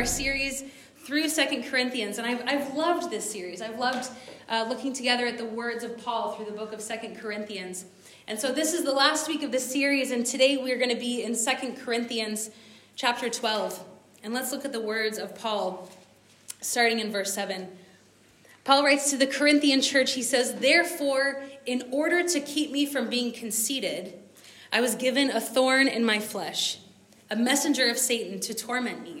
our series through Second Corinthians, and I've, I've loved this series. I've loved uh, looking together at the words of Paul through the book of Second Corinthians. And so this is the last week of this series, and today we're going to be in Second Corinthians chapter 12. And let's look at the words of Paul, starting in verse 7. Paul writes to the Corinthian church, he says, Therefore, in order to keep me from being conceited, I was given a thorn in my flesh, a messenger of Satan to torment me.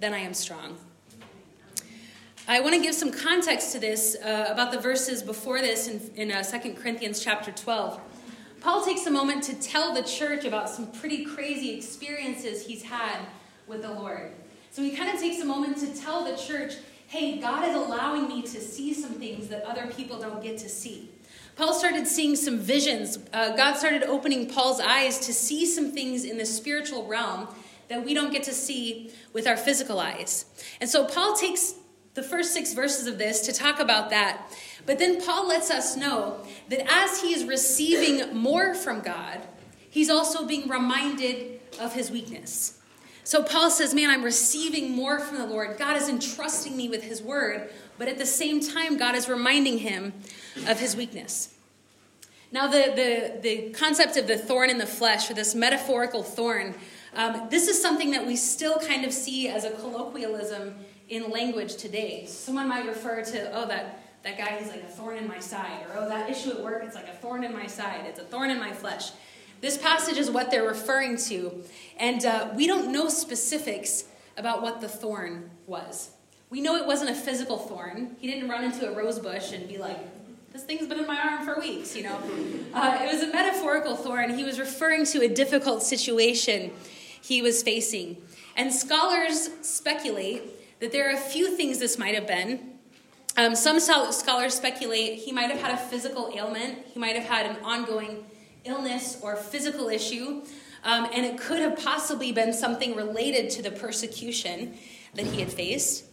then I am strong. I want to give some context to this uh, about the verses before this in, in uh, 2 Corinthians chapter 12. Paul takes a moment to tell the church about some pretty crazy experiences he's had with the Lord. So he kind of takes a moment to tell the church, hey, God is allowing me to see some things that other people don't get to see. Paul started seeing some visions. Uh, God started opening Paul's eyes to see some things in the spiritual realm that we don't get to see with our physical eyes. And so Paul takes the first six verses of this to talk about that. But then Paul lets us know that as he is receiving more from God, he's also being reminded of his weakness. So Paul says, Man, I'm receiving more from the Lord. God is entrusting me with his word, but at the same time, God is reminding him of his weakness. Now, the, the, the concept of the thorn in the flesh, or this metaphorical thorn, um, this is something that we still kind of see as a colloquialism in language today. Someone might refer to, oh, that, that guy, he's like a thorn in my side, or oh, that issue at work, it's like a thorn in my side, it's a thorn in my flesh. This passage is what they're referring to, and uh, we don't know specifics about what the thorn was. We know it wasn't a physical thorn. He didn't run into a rose bush and be like, this thing's been in my arm for weeks, you know. Uh, it was a metaphorical thorn. He was referring to a difficult situation he was facing. And scholars speculate that there are a few things this might have been. Um, some scholars speculate he might have had a physical ailment, he might have had an ongoing illness or physical issue, um, and it could have possibly been something related to the persecution that he had faced.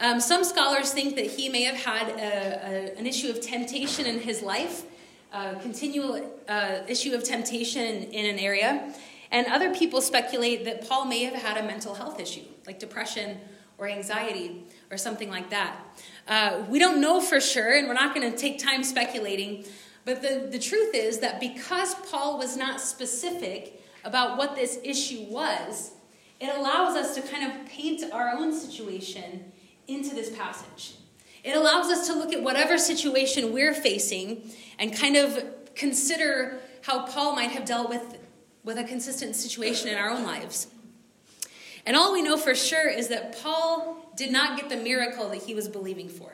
Um, some scholars think that he may have had a, a, an issue of temptation in his life, a continual uh, issue of temptation in, in an area. And other people speculate that Paul may have had a mental health issue, like depression or anxiety or something like that. Uh, we don't know for sure, and we're not going to take time speculating. But the, the truth is that because Paul was not specific about what this issue was, it allows us to kind of paint our own situation into this passage. It allows us to look at whatever situation we're facing and kind of consider how Paul might have dealt with, with a consistent situation in our own lives. And all we know for sure is that Paul did not get the miracle that he was believing for.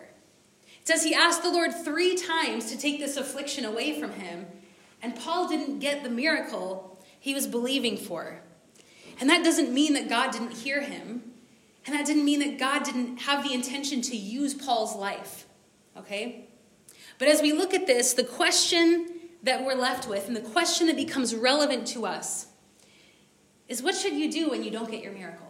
It says he asked the Lord three times to take this affliction away from him, and Paul didn't get the miracle he was believing for. And that doesn't mean that God didn't hear him, and that didn't mean that God didn't have the intention to use Paul's life. Okay? But as we look at this, the question that we're left with, and the question that becomes relevant to us, is what should you do when you don't get your miracle?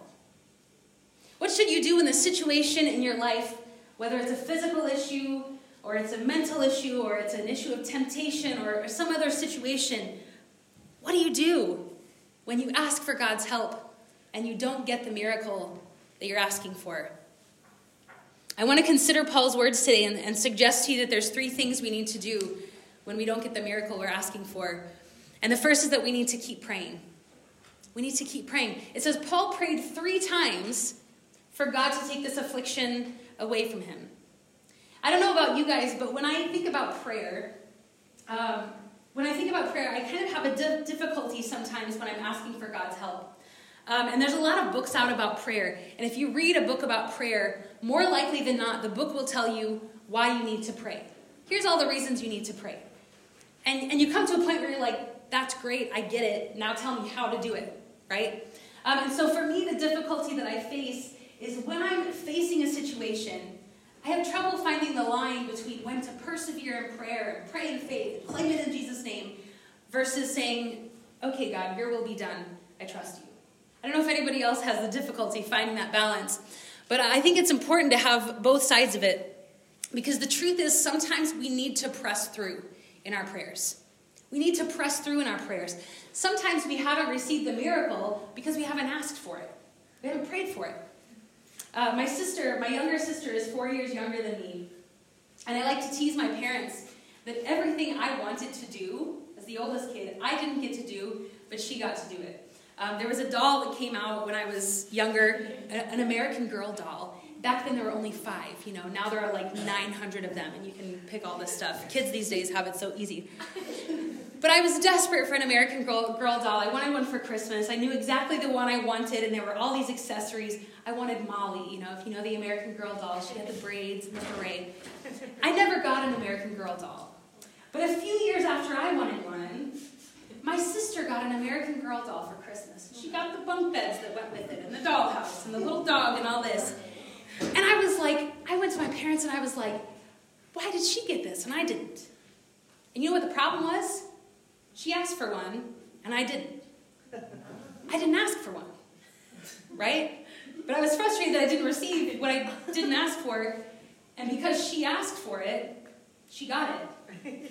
What should you do in the situation in your life, whether it's a physical issue, or it's a mental issue, or it's an issue of temptation, or, or some other situation? What do you do when you ask for God's help and you don't get the miracle that you're asking for? I want to consider Paul's words today and, and suggest to you that there's three things we need to do when we don't get the miracle we're asking for. And the first is that we need to keep praying. We need to keep praying. It says Paul prayed three times for God to take this affliction away from him. I don't know about you guys, but when I think about prayer, um, when I think about prayer, I kind of have a di- difficulty sometimes when I'm asking for God's help. Um, and there's a lot of books out about prayer. And if you read a book about prayer, more likely than not, the book will tell you why you need to pray. Here's all the reasons you need to pray. And, and you come to a point where you're like, that's great, I get it. Now tell me how to do it right? Um, and so for me, the difficulty that I face is when I'm facing a situation, I have trouble finding the line between when to persevere in prayer and pray in faith and claim it in Jesus' name versus saying, okay, God, your will be done. I trust you. I don't know if anybody else has the difficulty finding that balance, but I think it's important to have both sides of it because the truth is sometimes we need to press through in our prayers. We need to press through in our prayers. Sometimes we haven't received the miracle because we haven't asked for it, we haven't prayed for it. Uh, my sister, my younger sister, is four years younger than me. And I like to tease my parents that everything I wanted to do as the oldest kid, I didn't get to do, but she got to do it. Um, there was a doll that came out when I was younger, an American Girl doll. Back then there were only five, you know. Now there are like 900 of them, and you can pick all this stuff. Kids these days have it so easy. But I was desperate for an American Girl, girl doll. I wanted one for Christmas. I knew exactly the one I wanted, and there were all these accessories. I wanted Molly, you know, if you know the American Girl doll, she had the braids and the beret. I never got an American Girl doll. But a few years after I wanted one, my sister got an American Girl doll for Christmas. She got the bunk beds that went with it, and the dollhouse, and the little dog, and all this. Like, I went to my parents and I was like, why did she get this and I didn't? And you know what the problem was? She asked for one, and I didn't. I didn't ask for one, right? But I was frustrated that I didn't receive what I didn't ask for, and because she asked for it, she got it.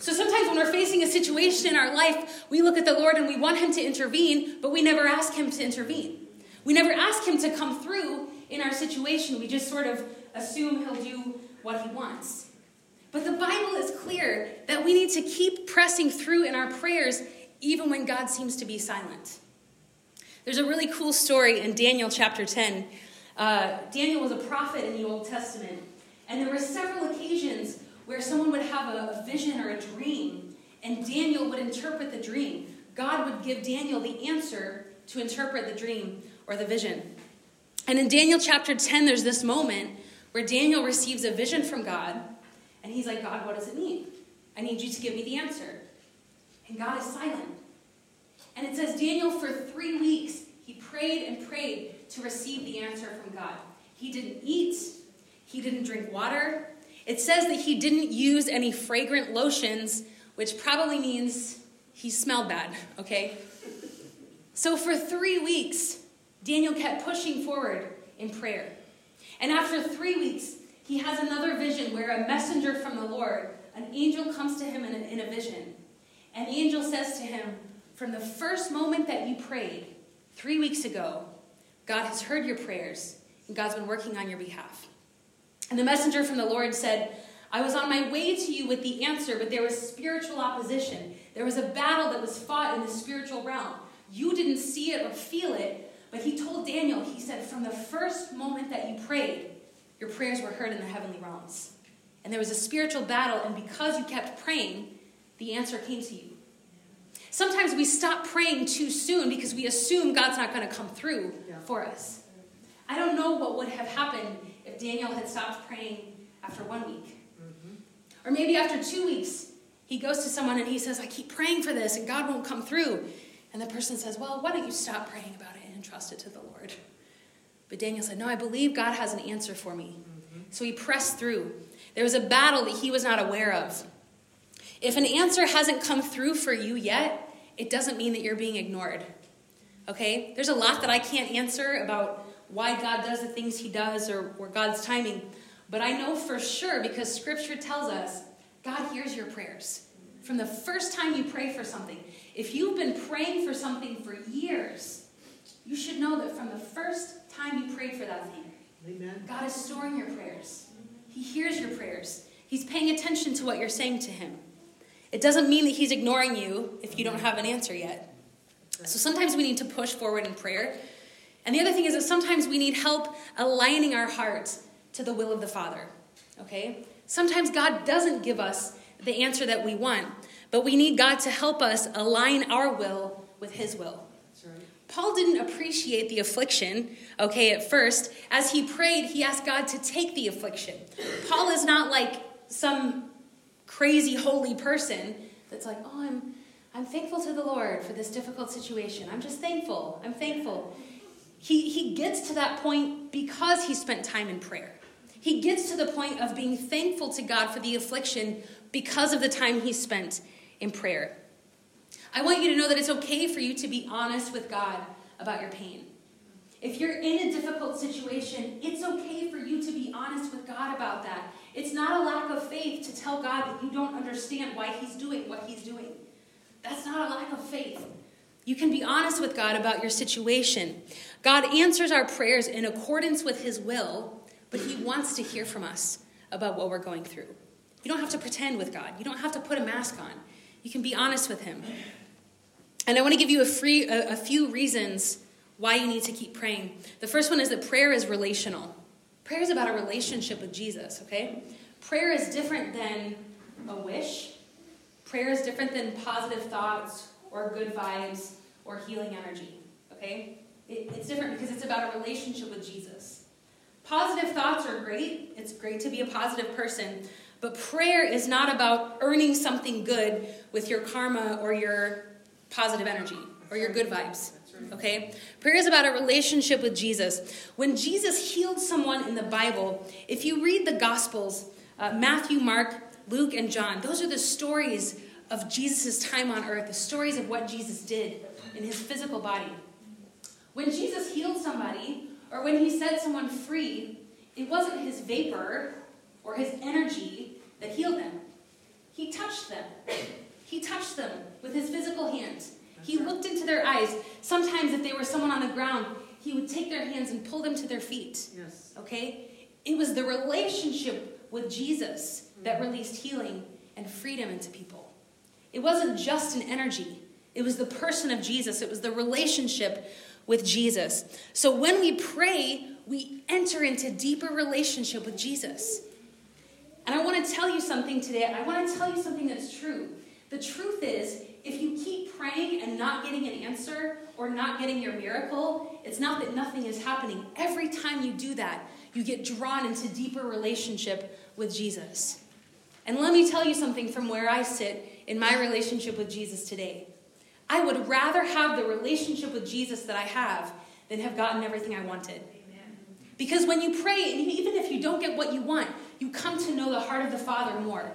So sometimes when we're facing a situation in our life, we look at the Lord and we want Him to intervene, but we never ask Him to intervene. We never ask Him to come through in our situation. We just sort of assume He'll do what He wants. But the Bible is clear that we need to keep pressing through in our prayers even when God seems to be silent. There's a really cool story in Daniel chapter 10. Uh, Daniel was a prophet in the Old Testament, and there were several occasions where someone would have a, a vision or a dream, and Daniel would interpret the dream. God would give Daniel the answer to interpret the dream or the vision. And in Daniel chapter 10, there's this moment where Daniel receives a vision from God and he's like, God, what does it mean? I need you to give me the answer. And God is silent. And it says, Daniel, for three weeks, he prayed and prayed to receive the answer from God. He didn't eat, he didn't drink water. It says that he didn't use any fragrant lotions, which probably means he smelled bad, okay? So for three weeks, Daniel kept pushing forward in prayer. And after three weeks, he has another vision where a messenger from the Lord, an angel comes to him in a, in a vision. And the angel says to him, From the first moment that you prayed, three weeks ago, God has heard your prayers, and God's been working on your behalf. And the messenger from the Lord said, I was on my way to you with the answer, but there was spiritual opposition. There was a battle that was fought in the spiritual realm. You didn't see it or feel it, but he told Daniel, he said, From the first moment that you prayed, your prayers were heard in the heavenly realms. And there was a spiritual battle, and because you kept praying, the answer came to you. Sometimes we stop praying too soon because we assume God's not going to come through yeah. for us. I don't know what would have happened if Daniel had stopped praying after one week. Mm-hmm. Or maybe after two weeks, he goes to someone and he says, I keep praying for this and God won't come through. And the person says, Well, why don't you stop praying about it and trust it to the Lord? But Daniel said, No, I believe God has an answer for me. Mm-hmm. So he pressed through. There was a battle that he was not aware of. If an answer hasn't come through for you yet, it doesn't mean that you're being ignored. Okay? There's a lot that I can't answer about why God does the things he does or, or God's timing. But I know for sure because scripture tells us God hears your prayers. From the first time you pray for something, if you've been praying for something for years, you should know that from the first time you prayed for that thing. Amen. God is storing your prayers. He hears your prayers. He's paying attention to what you're saying to him. It doesn't mean that he's ignoring you if you don't have an answer yet. So sometimes we need to push forward in prayer. And the other thing is that sometimes we need help aligning our hearts to the will of the Father. Okay? Sometimes God doesn't give us the answer that we want, but we need God to help us align our will with his will. Paul didn't appreciate the affliction, okay, at first. As he prayed, he asked God to take the affliction. Paul is not like some crazy holy person that's like, oh, I'm, I'm thankful to the Lord for this difficult situation. I'm just thankful. I'm thankful. He, he gets to that point because he spent time in prayer. He gets to the point of being thankful to God for the affliction because of the time he spent in prayer. I want you to know that it's okay for you to be honest with God about your pain. If you're in a difficult situation, it's okay for you to be honest with God about that. It's not a lack of faith to tell God that you don't understand why He's doing what He's doing. That's not a lack of faith. You can be honest with God about your situation. God answers our prayers in accordance with His will, but He wants to hear from us about what we're going through. You don't have to pretend with God, you don't have to put a mask on. You can be honest with Him. And I want to give you a, free, a, a few reasons why you need to keep praying. The first one is that prayer is relational. Prayer is about a relationship with Jesus, okay? Prayer is different than a wish. Prayer is different than positive thoughts or good vibes or healing energy, okay? It, it's different because it's about a relationship with Jesus. Positive thoughts are great. It's great to be a positive person. But prayer is not about earning something good with your karma or your positive energy or your good vibes. Okay? Prayer is about a relationship with Jesus. When Jesus healed someone in the Bible, if you read the Gospels, uh, Matthew, Mark, Luke, and John, those are the stories of Jesus' time on earth, the stories of what Jesus did in his physical body. When Jesus healed somebody, or when he set someone free, it wasn't his vapor or his energy that healed them. He touched them. He touched them with his physical hands. He looked into their eyes. Sometimes, if they were someone on the ground, he would take their hands and pull them to their feet. Yes. Okay? It was the relationship with Jesus that mm-hmm. released healing and freedom into people. It wasn't just an energy, it was the person of Jesus, it was the relationship with Jesus. So when we pray, we enter into deeper relationship with Jesus. And I want to tell you something today. I want to tell you something that's true. The truth is, if you keep praying and not getting an answer or not getting your miracle, it's not that nothing is happening. Every time you do that, you get drawn into deeper relationship with Jesus. And let me tell you something from where I sit in my relationship with Jesus today. I would rather have the relationship with Jesus that I have than have gotten everything I wanted. Because when you pray, and even if you don't get what you want, you come to know the heart of the Father more.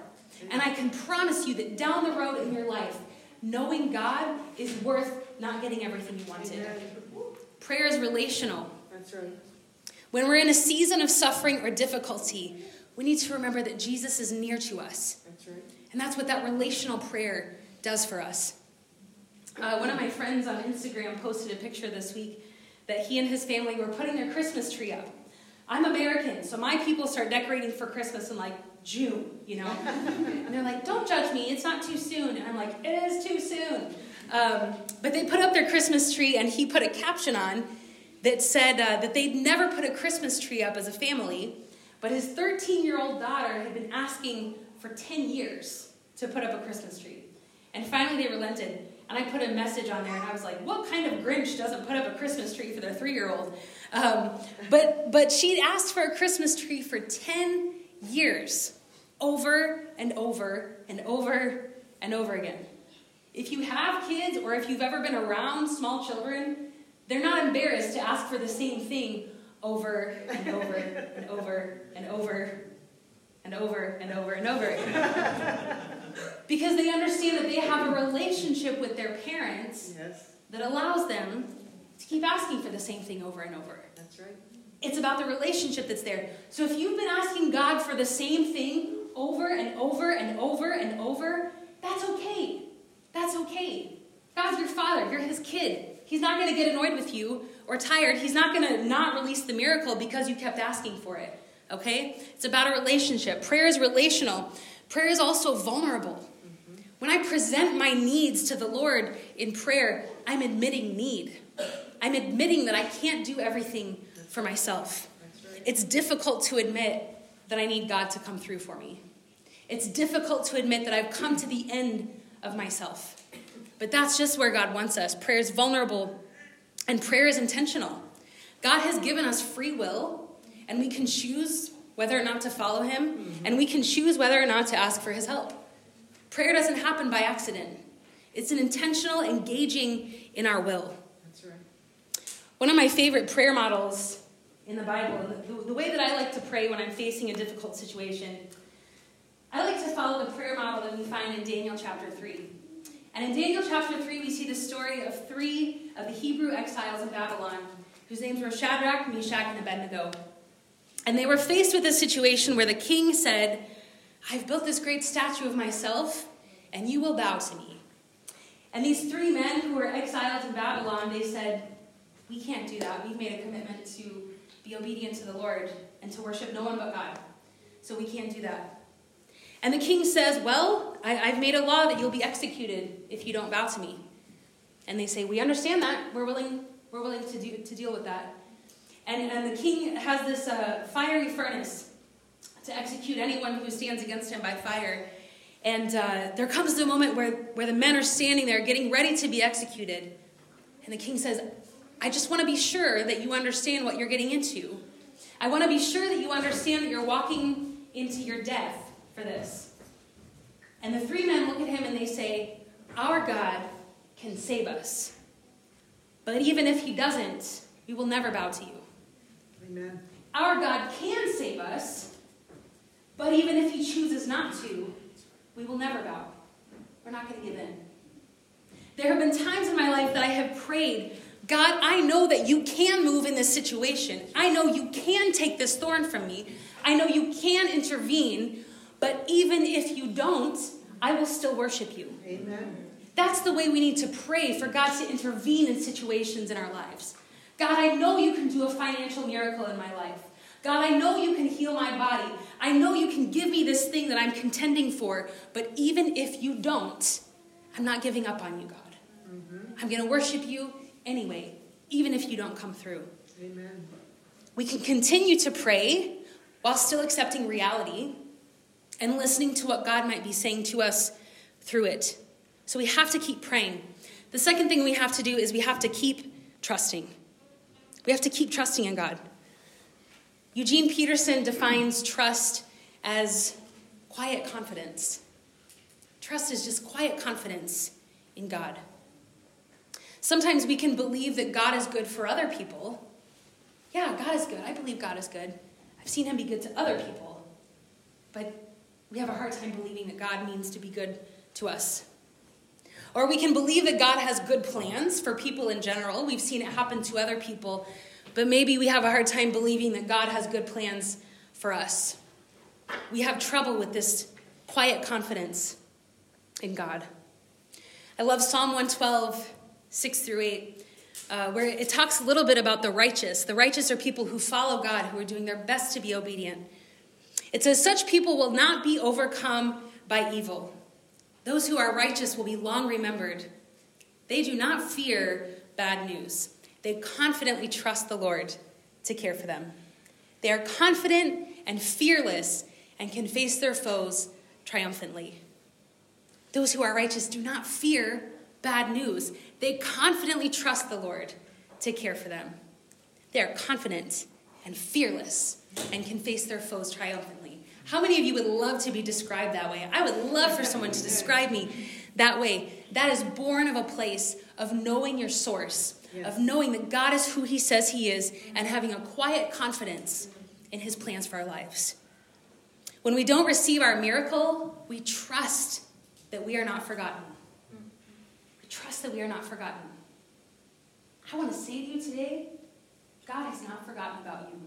And I can promise you that down the road in your life, knowing God is worth not getting everything you wanted. Prayer is relational. That's right. When we're in a season of suffering or difficulty, we need to remember that Jesus is near to us. That's right. And that's what that relational prayer does for us. Uh, one of my friends on Instagram posted a picture this week that he and his family were putting their Christmas tree up. I'm American, so my people start decorating for Christmas in like June, you know? and they're like, don't judge me, it's not too soon. And I'm like, it is too soon. Um, but they put up their Christmas tree, and he put a caption on that said uh, that they'd never put a Christmas tree up as a family, but his 13 year old daughter had been asking for 10 years to put up a Christmas tree. And finally they relented. And I put a message on there, and I was like, "What kind of Grinch doesn't put up a Christmas tree for their three-year-old?" Um, but but she'd asked for a Christmas tree for ten years, over and over and over and over again. If you have kids, or if you've ever been around small children, they're not embarrassed to ask for the same thing over and over and over and over and over and over and over again because they understand that they have a relationship with their parents yes. that allows them to keep asking for the same thing over and over. That's right. It's about the relationship that's there. So if you've been asking God for the same thing over and over and over and over, that's okay. That's okay. God's your father, you're his kid. He's not going to get annoyed with you or tired. He's not going to not release the miracle because you kept asking for it. Okay? It's about a relationship. Prayer is relational. Prayer is also vulnerable. When I present my needs to the Lord in prayer, I'm admitting need. I'm admitting that I can't do everything for myself. It's difficult to admit that I need God to come through for me. It's difficult to admit that I've come to the end of myself. But that's just where God wants us. Prayer is vulnerable and prayer is intentional. God has given us free will, and we can choose whether or not to follow Him, mm-hmm. and we can choose whether or not to ask for His help. Prayer doesn't happen by accident, it's an intentional engaging in our will. That's right. One of my favorite prayer models in the Bible, the, the, way that I like to pray when I'm facing a difficult situation, I like to follow the prayer model that we find in Daniel chapter 3. And in Daniel chapter 3, we see the story of three of the Hebrew exiles in Babylon, whose names were Shadrach, Meshach, and Abednego. And they were faced with a situation where the king said, I've built this great statue of myself, and you will bow to me. And these three men who were exiled in Babylon, they said, We can't do that. We've made a commitment to be obedient to the Lord and to worship no one but God. So we can't do that. And the king says, Well, I, have made a law that you'll be executed if you don't bow to me. And they say, We understand that. We're willing, we're willing to, do, to deal with that. And, and the king has this uh, fiery furnace to execute anyone who stands against him by fire. And uh, there comes the moment where, where the men are standing there getting ready to be executed. And the king says, I just want to be sure that you understand what you're getting into. I want to be sure that you understand that you're walking into your death for this. And the three men look at him and they say, Our God can save us. But even if he doesn't, we will never bow to you. Amen. Our God can save us, but even if he chooses not to, we will never bow. We're not going to give in. There have been times in my life that I have prayed, God, I know that you can move in this situation. I know you can take this thorn from me. I know you can intervene, but even if you don't, I will still worship you. Amen. That's the way we need to pray for God to intervene in situations in our lives. God, I know you can do a financial miracle in my life. God, I know you can heal my body. I know you can give me this thing that I'm contending for. But even if you don't, I'm not giving up on you, God. Mm-hmm. I'm going to worship you anyway, even if you don't come through. Amen. We can continue to pray while still accepting reality and listening to what God might be saying to us through it. So we have to keep praying. The second thing we have to do is we have to keep trusting. We have to keep trusting in God. Eugene Peterson defines trust as quiet confidence. Trust is just quiet confidence in God. Sometimes we can believe that God is good for other people. Yeah, God is good. I believe God is good. I've seen him be good to other people. But we have a hard time believing that God means to be good to us. Or we can believe that God has good plans for people in general. We've seen it happen to other people but maybe we have a hard time believing that God has good plans for us. We have trouble with this quiet confidence in God. I love Psalm 112, 6 through 8, uh, where it talks a little bit about the righteous. The righteous are people who follow God, who are doing their best to be obedient. It says, Such people will not be overcome by evil. Those who are righteous will be long remembered. They do not fear bad news. They confidently trust the Lord to care for them. They are confident and fearless and can face their foes triumphantly. Those who are righteous do not fear bad news. They confidently trust the Lord to care for them. They are confident and fearless and can face their foes triumphantly. How many of you would love to be described that way? I would love for someone to describe me that way. That is born of a place of knowing your source yes. of knowing that God is who He says He is and having a quiet confidence in His plans for our lives. When we don't receive our miracle, we trust that we are not forgotten. Trust that we are not forgotten. I want to say to you today God has not forgotten about you.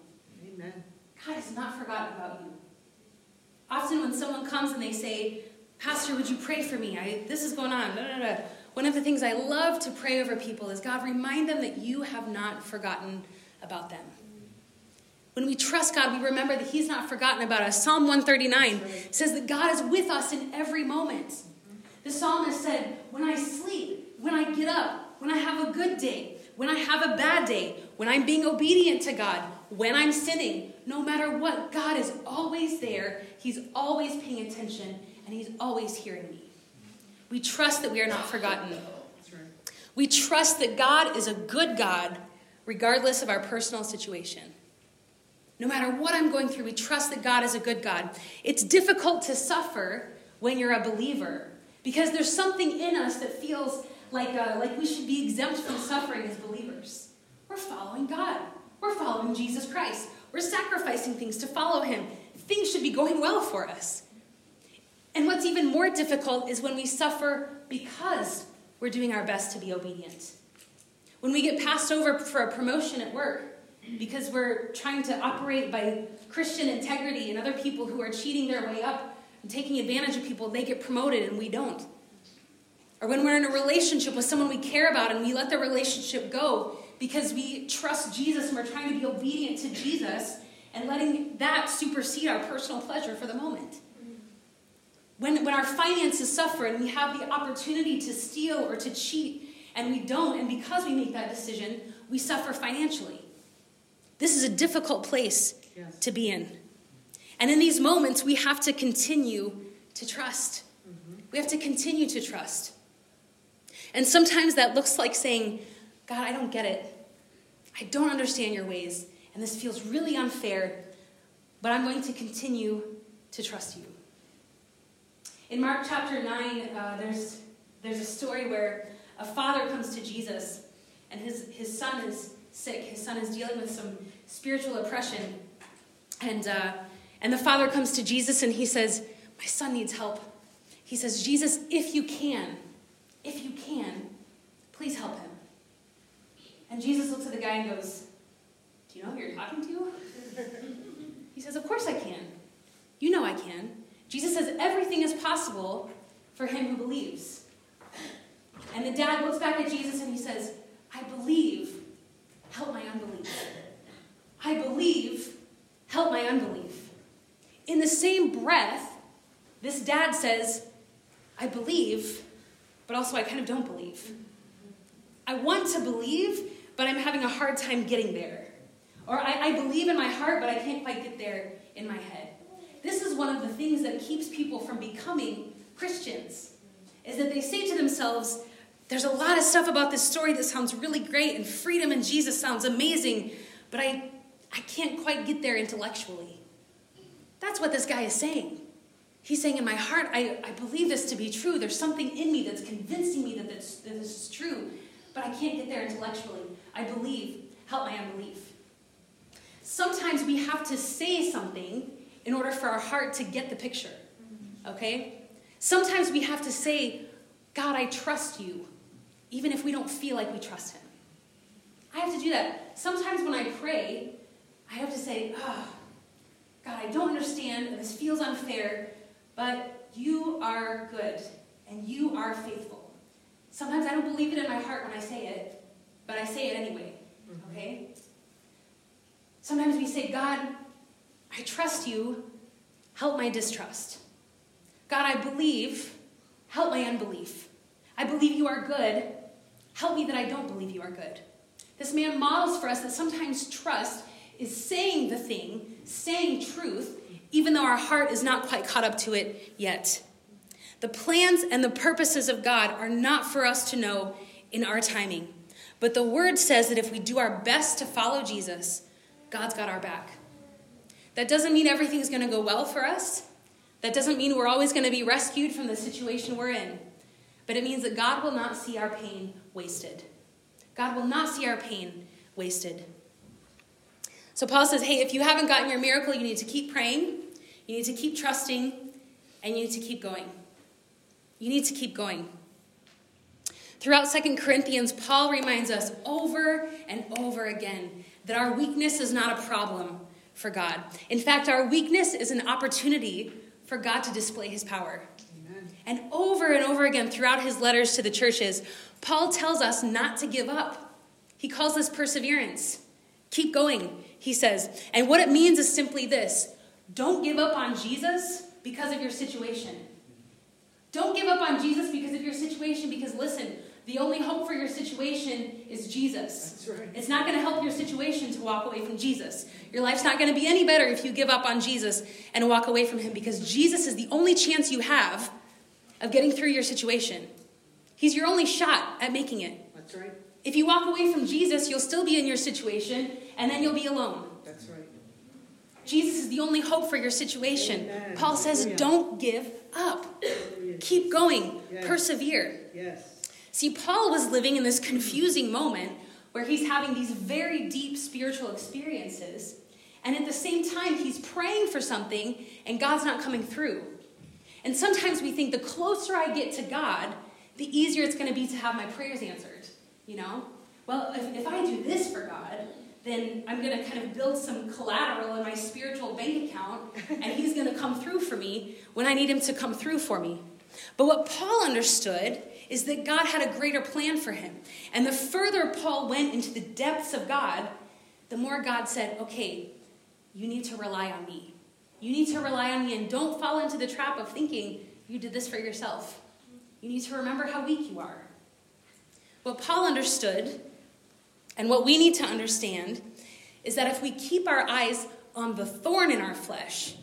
Amen. God has not forgotten about you. Often, when someone comes and they say, Pastor, would you pray for me? I, this is going on. Da, da, da. One of the things I love to pray over people is God, remind them that you have not forgotten about them. When we trust God, we remember that He's not forgotten about us. Psalm 139 says that God is with us in every moment. The psalmist said, When I sleep, when I get up, when I have a good day, when I have a bad day, when I'm being obedient to God, when I'm sinning, no matter what, God is always there. He's always paying attention, and He's always hearing me. We trust that we are not forgotten. We trust that God is a good God regardless of our personal situation. No matter what I'm going through, we trust that God is a good God. It's difficult to suffer when you're a believer because there's something in us that feels like, uh, like we should be exempt from suffering as believers. we're following God. We're following Jesus Christ. We're sacrificing things to follow him. Things should be going well for us. And what's even more difficult is when we suffer because we're doing our best to be obedient. When we get passed over for a promotion at work because we're trying to operate by Christian integrity and other people who are cheating their way up and taking advantage of people, they get promoted and we don't. Or when we're in a relationship with someone we care about and we let the relationship go because we trust Jesus and we're trying to be obedient to Jesus and letting that supersede our personal pleasure for the moment. When, when our finances suffer and we have the opportunity to steal or to cheat and we don't, and because we make that decision, we suffer financially. This is a difficult place yes. to be in. And in these moments, we have to continue to trust. Mm-hmm. We have to continue to trust. And sometimes that looks like saying, God, I don't get it. I don't understand your ways. And this feels really unfair, but I'm going to continue to trust you. In Mark chapter 9, uh, there's, there's a story where a father comes to Jesus and his, his son is sick. His son is dealing with some spiritual oppression. And, uh, and the father comes to Jesus and he says, My son needs help. He says, Jesus, if you can, if you can, please help him. And Jesus looks at the guy and goes, Do you know who you're talking to? he says, Of course I can. You know I can. Jesus says everything is possible for him who believes. And the dad looks back at Jesus and he says, I believe, help my unbelief. I believe, help my unbelief. In the same breath, this dad says, I believe, but also I kind of don't believe. I want to believe, but I'm having a hard time getting there. Or I, I believe in my heart, but I can't quite get there in my head. This is one of the things that keeps people from becoming Christians, is that they say to themselves, there's a lot of stuff about this story that sounds really great, and freedom in Jesus sounds amazing, but I, I can't quite get there intellectually. That's what this guy is saying. He's saying, In my heart, I, I believe this to be true. There's something in me that's convincing me that this, that this is true, but I can't get there intellectually. I believe. Help my unbelief. Sometimes we have to say something in order for our heart to get the picture. Okay? Sometimes we have to say, God, I trust you, even if we don't feel like we trust Him. I have to do that. Sometimes when I pray, I have to say, oh, God, I don't understand, this feels unfair, but you are good, and you are faithful. Sometimes I don't believe it in my heart when I say it, but I say it anyway. Mm-hmm. Okay? Sometimes we say, God, I trust you. Help my distrust. God, I believe. Help my unbelief. I believe you are good. Help me that I don't believe you are good. This man models for us that sometimes trust is saying the thing, saying truth, even though our heart is not quite caught up to it yet. The plans and the purposes of God are not for us to know in our timing. But the word says that if we do our best to follow Jesus, God's got our back. That doesn't mean everything's going to go well for us. That doesn't mean we're always going to be rescued from the situation we're in. But it means that God will not see our pain wasted. God will not see our pain wasted. So Paul says, hey, if you haven't gotten your miracle, you need to keep praying, you need to keep trusting, and you need to keep going. You need to keep going. Throughout Second Corinthians, Paul reminds us over and over again that our weakness is not a problem, for God. In fact, our weakness is an opportunity for God to display his power. Amen. And over and over again throughout his letters to the churches, Paul tells us not to give up. He calls this perseverance. Keep going, he says. And what it means is simply this don't give up on Jesus because of your situation. Don't give up on Jesus because of your situation, because listen, the only hope for your situation is Jesus. Right. It's not going to help your situation to walk away from Jesus. Your life's not going to be any better if you give up on Jesus and walk away from him because Jesus is the only chance you have of getting through your situation. He's your only shot at making it. That's right. If you walk away from Jesus, you'll still be in your situation and then you'll be alone. Jesus is the only hope for your situation. Amen. Paul says, don't give up. Keep going. Yes. Persevere. Yes. See, Paul was living in this confusing moment where he's having these very deep spiritual experiences. And at the same time, he's praying for something and God's not coming through. And sometimes we think the closer I get to God, the easier it's going to be to have my prayers answered. You know? Well, if, if I do this for God, then I'm going to kind of build some collateral in my spiritual bank account, and He's going to come through for me when I need Him to come through for me. But what Paul understood is that God had a greater plan for him. And the further Paul went into the depths of God, the more God said, okay, you need to rely on me. You need to rely on me and don't fall into the trap of thinking you did this for yourself. You need to remember how weak you are. What Paul understood, and what we need to understand, is that if we keep our eyes on the thorn in our flesh,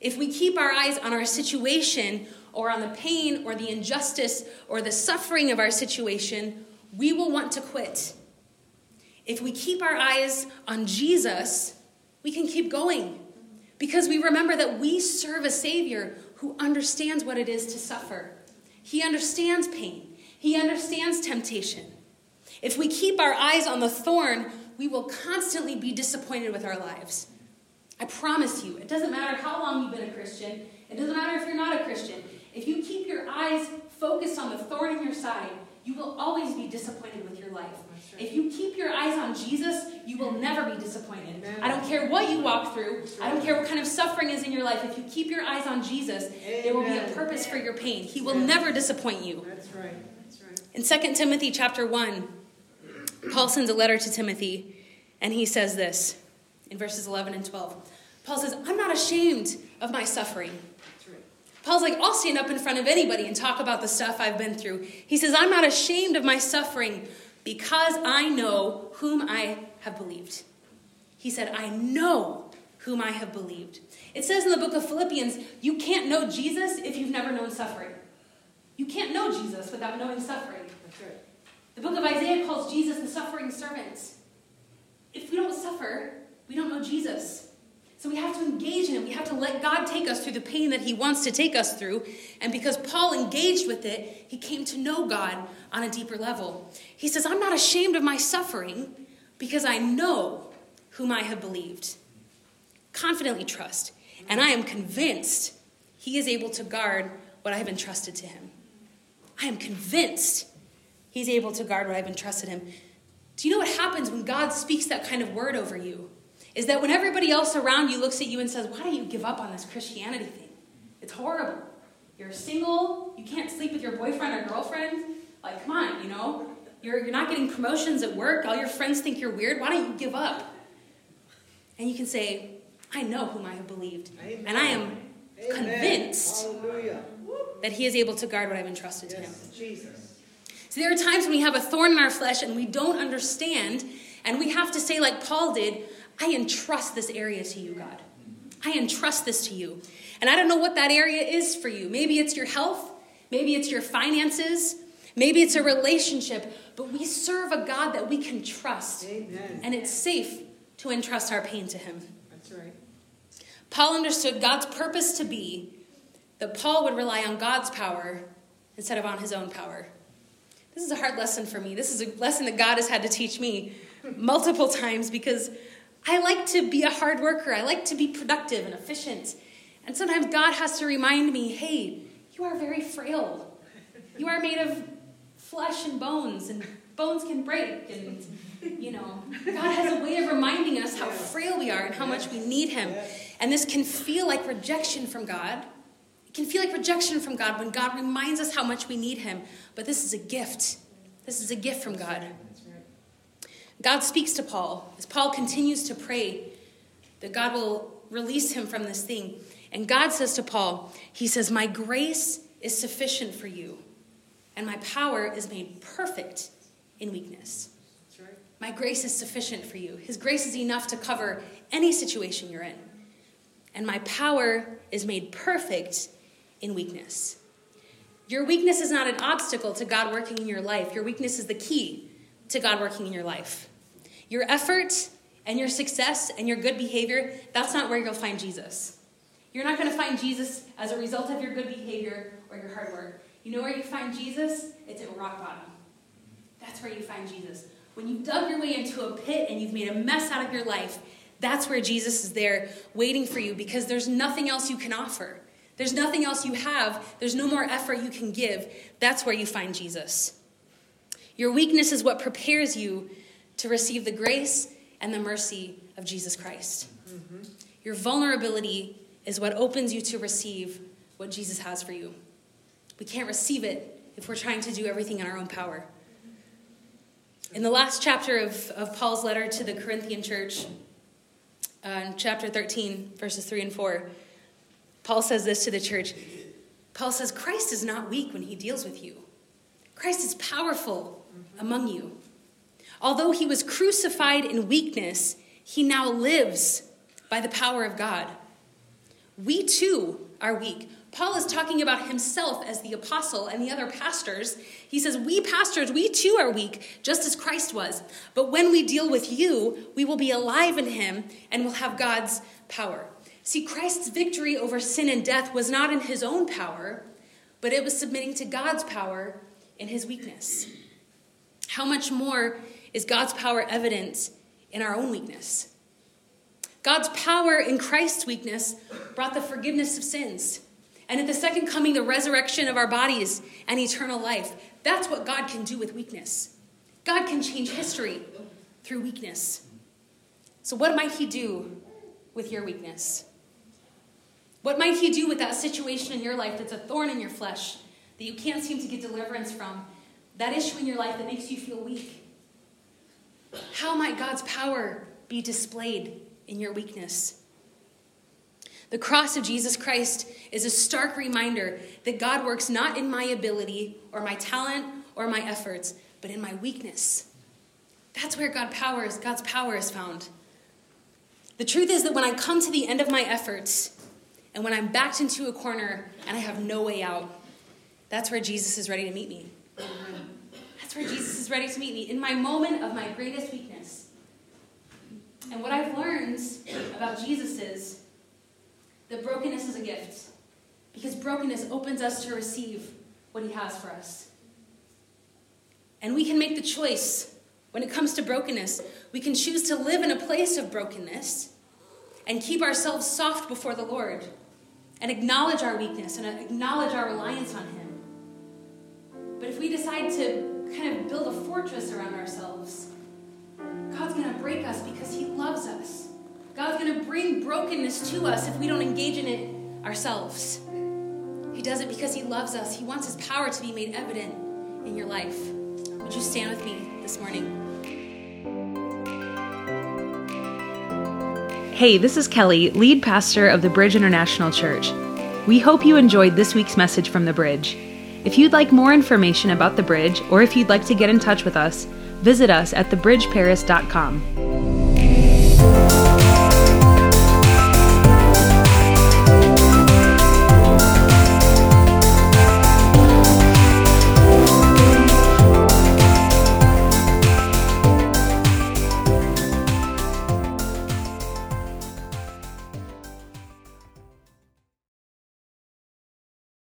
if we keep our eyes on our situation or on the pain or the injustice or the suffering of our situation, we will want to quit. If we keep our eyes on Jesus, we can keep going because we remember that we serve a Savior who understands what it is to suffer. He understands pain, He understands temptation. If we keep our eyes on the thorn, we will constantly be disappointed with our lives. I promise you, it doesn't matter how long you've been a Christian, it doesn't matter if you're not a Christian. If you keep your eyes focused on the thorn in your side, you will always be disappointed with your life. If you keep your eyes on Jesus, you will never be disappointed. I don't care what you walk through. I don't care what kind of suffering is in your life. If you keep your eyes on Jesus, there will be a purpose for your pain. He will never disappoint you. That's right. That's right. In 2 Timothy chapter 1, Paul sends a letter to Timothy, and he says this in verses 11 and 12. Paul says, I'm not ashamed of my suffering. Paul's like, I'll stand up in front of anybody and talk about the stuff I've been through. He says, I'm not ashamed of my suffering because I know whom I have believed. He said, I know whom I have believed. It says in the book of Philippians, you can't know Jesus if you've never known suffering. You can't know Jesus without knowing suffering. The book of Isaiah calls Jesus the suffering servant. If we don't suffer, we don't know Jesus. So we have to engage in it. We have to let God take us through the pain that He wants to take us through. And because Paul engaged with it, he came to know God on a deeper level. He says, I'm not ashamed of my suffering because I know whom I have believed. Confidently trust. And I am convinced He is able to guard what I have entrusted to Him. I am convinced He's able to guard what I've entrusted Him. Do you know what happens when God speaks that kind of word over you? is that when everybody else around you looks at you and says, Why don't you give up on this Christianity thing? It's horrible. You're single, you can't sleep with your boyfriend or girlfriend. Like, come on, you know? You're, you're not getting promotions at work. All your friends think you're weird. Why don't you give up? And you can say, I know whom I have believed. Amen. And I am Amen. convinced Hallelujah. that He is able to guard what I've entrusted yes, to Him. Jesus. So there are times when we have a thorn in our flesh and we don't understand, and we have to say, like Paul did, I entrust this area to you, God. I entrust this to you. And I don't know what that area is for you. Maybe it's your health, maybe it's your finances, maybe it's a relationship, but we serve a God that we can trust. Amen. And it's safe to entrust our pain to Him. That's right. Paul understood God's purpose to be that Paul would rely on God's power instead of on his own power. This is a hard lesson for me. This is a lesson that God has had to teach me multiple times because I like to be a hard worker. I like to be productive and efficient. And sometimes God has to remind me hey, you are very frail. You are made of flesh and bones, and bones can break. And, you know, God has a way of reminding us how frail we are and how much we need Him. And this can feel like rejection from God. Can feel like rejection from God when God reminds us how much we need Him. But this is a gift. This is a gift from God. God speaks to Paul as Paul continues to pray that God will release him from this thing. And God says to Paul, He says, My grace is sufficient for you, and my power is made perfect in weakness. My grace is sufficient for you. His grace is enough to cover any situation you're in. And my power is made perfect in weakness. Your weakness is not an obstacle to God working in your life. Your weakness is the key to God working in your life. Your effort and your success and your good behavior, that's not where you'll find Jesus. You're not going to find Jesus as a result of your good behavior or your hard work. You know where you find Jesus? It's at rock bottom. That's where you find Jesus. when you've dug your way into a pit and you've made a mess out of your life, that's where Jesus is there waiting for you because there's nothing else you can offer. There's nothing else you have. There's no more effort you can give. That's where you find Jesus. Your weakness is what prepares you to receive the grace and the mercy of Jesus Christ. Mm-hmm. Your vulnerability is what opens you to receive what Jesus has for you. We can't receive it if we're trying to do everything in our own power. In the last chapter of, of Paul's letter to the Corinthian church, uh, chapter 13, verses 3 and 4, Paul says this to the church Paul says, Christ is not weak when he deals with you, Christ is powerful among you. Although he was crucified in weakness, he now lives by the power of God. We too are weak. Paul is talking about himself as the apostle and the other pastors. He says, We pastors, we too are weak, just as Christ was. But when we deal with you, we will be alive in him and will have God's power. See, Christ's victory over sin and death was not in his own power, but it was submitting to God's power in his weakness. How much more is God's power evident in our own weakness? God's power in Christ's weakness brought the forgiveness of sins. And at the second coming, the resurrection of our bodies and eternal life. That's what God can do with weakness. God can change history through weakness. So, what might He do with your weakness? What might He do with that situation in your life that's a thorn in your flesh that you can't seem to get deliverance from? That issue in your life that makes you feel weak? How might God's power be displayed in your weakness? The cross of Jesus Christ is a stark reminder that God works not in my ability or my talent or my efforts, but in my weakness. That's where God power is, God's power is found. The truth is that when I come to the end of my efforts, and when I'm backed into a corner and I have no way out, that's where Jesus is ready to meet me. That's where Jesus is ready to meet me in my moment of my greatest weakness. And what I've learned about Jesus is that brokenness is a gift because brokenness opens us to receive what he has for us. And we can make the choice when it comes to brokenness. We can choose to live in a place of brokenness and keep ourselves soft before the Lord and acknowledge our weakness and acknowledge our reliance on Him. But if we decide to kind of build a fortress around ourselves, God's going to break us because He loves us. God's going to bring brokenness to us if we don't engage in it ourselves. He does it because He loves us. He wants His power to be made evident in your life. Would you stand with me this morning? Hey, this is Kelly, lead pastor of the Bridge International Church. We hope you enjoyed this week's message from the Bridge. If you'd like more information about the Bridge, or if you'd like to get in touch with us, visit us at thebridgeparis.com.